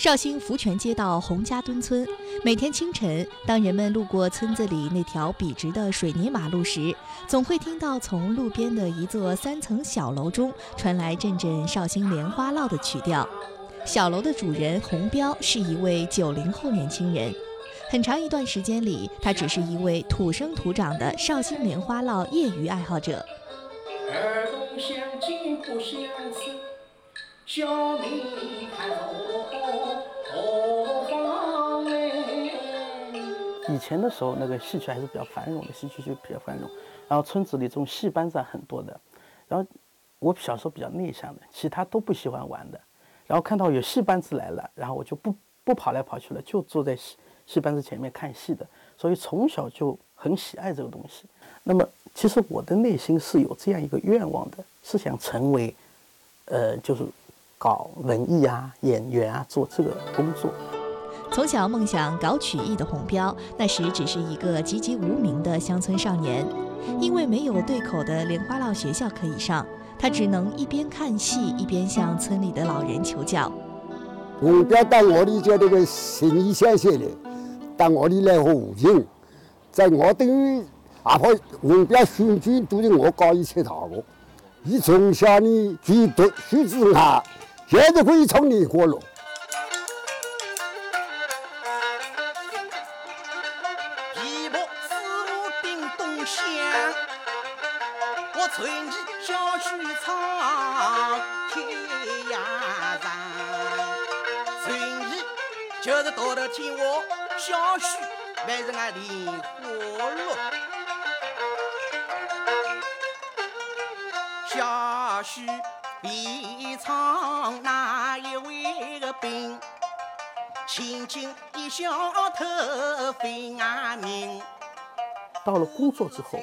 绍兴福泉街道洪家墩村，每天清晨，当人们路过村子里那条笔直的水泥马路时，总会听到从路边的一座三层小楼中传来阵阵绍兴莲花落的曲调。小楼的主人洪彪是一位九零后年轻人，很长一段时间里，他只是一位土生土长的绍兴莲花落业余爱好者。儿童相亲不相识，小妹看以前的时候，那个戏曲还是比较繁荣的，戏曲就比较繁荣。然后村子里这种戏班子很多的。然后我小时候比较内向的，其他都不喜欢玩的。然后看到有戏班子来了，然后我就不不跑来跑去了，就坐在戏戏班子前面看戏的。所以从小就很喜爱这个东西。那么其实我的内心是有这样一个愿望的，是想成为，呃，就是搞文艺啊、演员啊，做这个工作。从小梦想搞曲艺的洪彪，那时只是一个籍籍无名的乡村少年，因为没有对口的莲花落学校可以上，他只能一边看戏一边向村里的老人求教。洪彪到我里叫那个行医先生的，到我里来和武警，在我等于阿婆洪彪选举都是我搞一切套路，你从小呢举读书子啊，现在可以唱莲花落。就是到了听我小许，还是俺莲花落。小许别唱哪一位的兵，轻轻一笑透飞俺名。到了工作之后，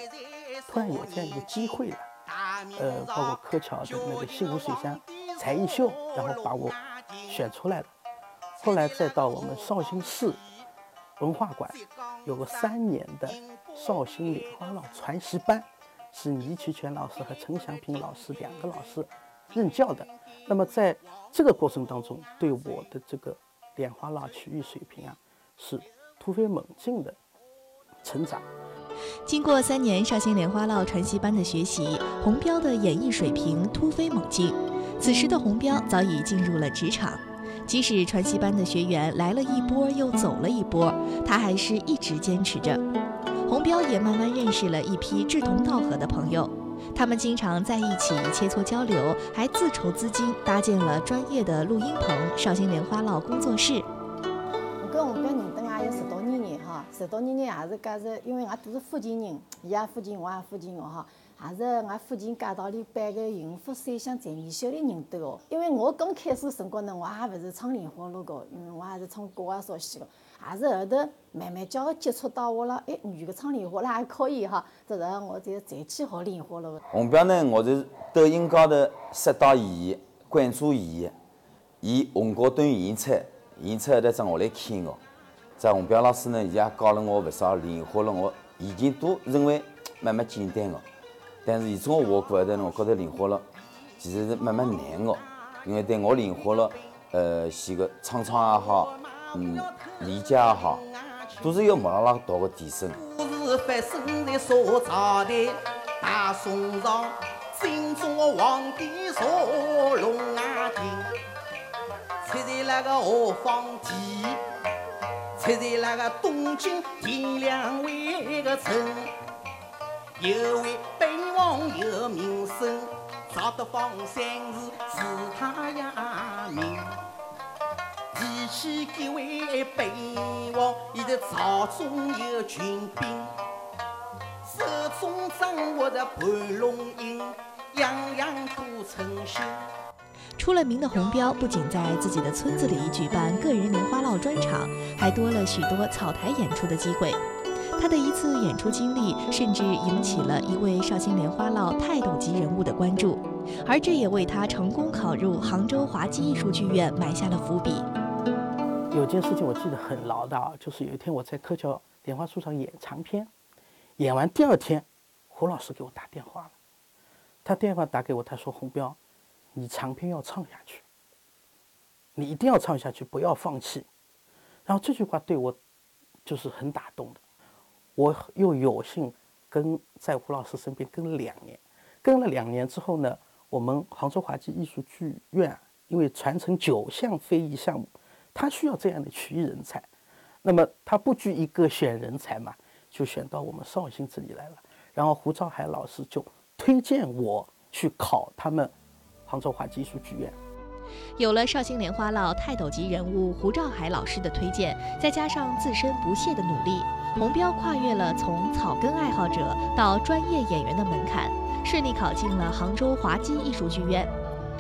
突然有这样一个机会了，呃，包括柯桥的那个西湖水乡才艺秀，然后把我选出来了。后来再到我们绍兴市文化馆，有个三年的绍兴莲花落传习班，是倪其全老师和陈祥平老师两个老师任教的。那么在这个过程当中，对我的这个莲花落曲艺水平啊，是突飞猛进的成长。经过三年绍兴莲花落传习班的学习，洪彪的演艺水平突飞猛进。此时的洪彪早已进入了职场。即使传习班的学员来了一波又走了一波，他还是一直坚持着。洪彪也慢慢认识了一批志同道合的朋友，他们经常在一起切磋交流，还自筹资金搭建了专业的录音棚——绍兴莲花落工作室。十多年了也是讲是，因为俺都是附近人，伊也附近，我也附近的哈。也是俺附近街道里办个幸福三乡才艺秀的认得哦。因为我刚开始辰光呢，我也勿是唱莲花落个，因为我还是唱歌啊啥些个。也是后头慢慢叫接触到我了，哎，女个唱莲花了还可以哈。这时候我才再去学莲花了。红标呢，我是抖音高头刷到伊，关注伊，伊红高端演出，演出后头找我来看哦。这红标老师呢，伊也教了我勿少莲花了，我已经都认为慢慢简单了。但是，以从我过后头呢，我觉得灵活了其实是慢慢难的，因为对我灵活了，呃，写个唱唱也好，嗯，理解也好，都是要毛拉拉大个提升。是发生在所朝代，大宋朝，真宗皇帝坐龙安亭，出在那个何方前，出在那个东京天亮湾个城。有位本王有名声，赵德芳三字是他呀名。提起几位本王，伊的朝中有群兵，手中掌握着盘龙印，样样都称心。出了名的红标，不仅在自己的村子里举办个人莲花落专场，还多了许多草台演出的机会。他的一次演出经历，甚至引起了一位绍兴莲花落泰斗级人物的关注，而这也为他成功考入杭州华基艺术剧院埋下了伏笔。有件事情我记得很牢的，就是有一天我在柯桥莲花树上演长篇，演完第二天，胡老师给我打电话了，他电话打给我，他说：“洪彪，你长篇要唱下去。”你一定要唱下去，不要放弃。然后这句话对我就是很打动的。我又有幸跟在胡老师身边跟了两年，跟了两年之后呢，我们杭州华基艺术剧院因为传承九项非遗项目，他需要这样的曲艺人才，那么他不拘一个选人才嘛，就选到我们绍兴这里来了。然后胡兆海老师就推荐我去考他们杭州华基艺术剧院。有了绍兴莲花落泰斗级人物胡兆海老师的推荐，再加上自身不懈的努力，洪彪跨越了从草根爱好者到专业演员的门槛，顺利考进了杭州华稽艺术剧院。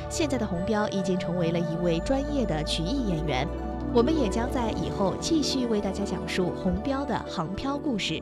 现在的洪彪已经成为了一位专业的曲艺演员。我们也将在以后继续为大家讲述洪彪的杭漂故事。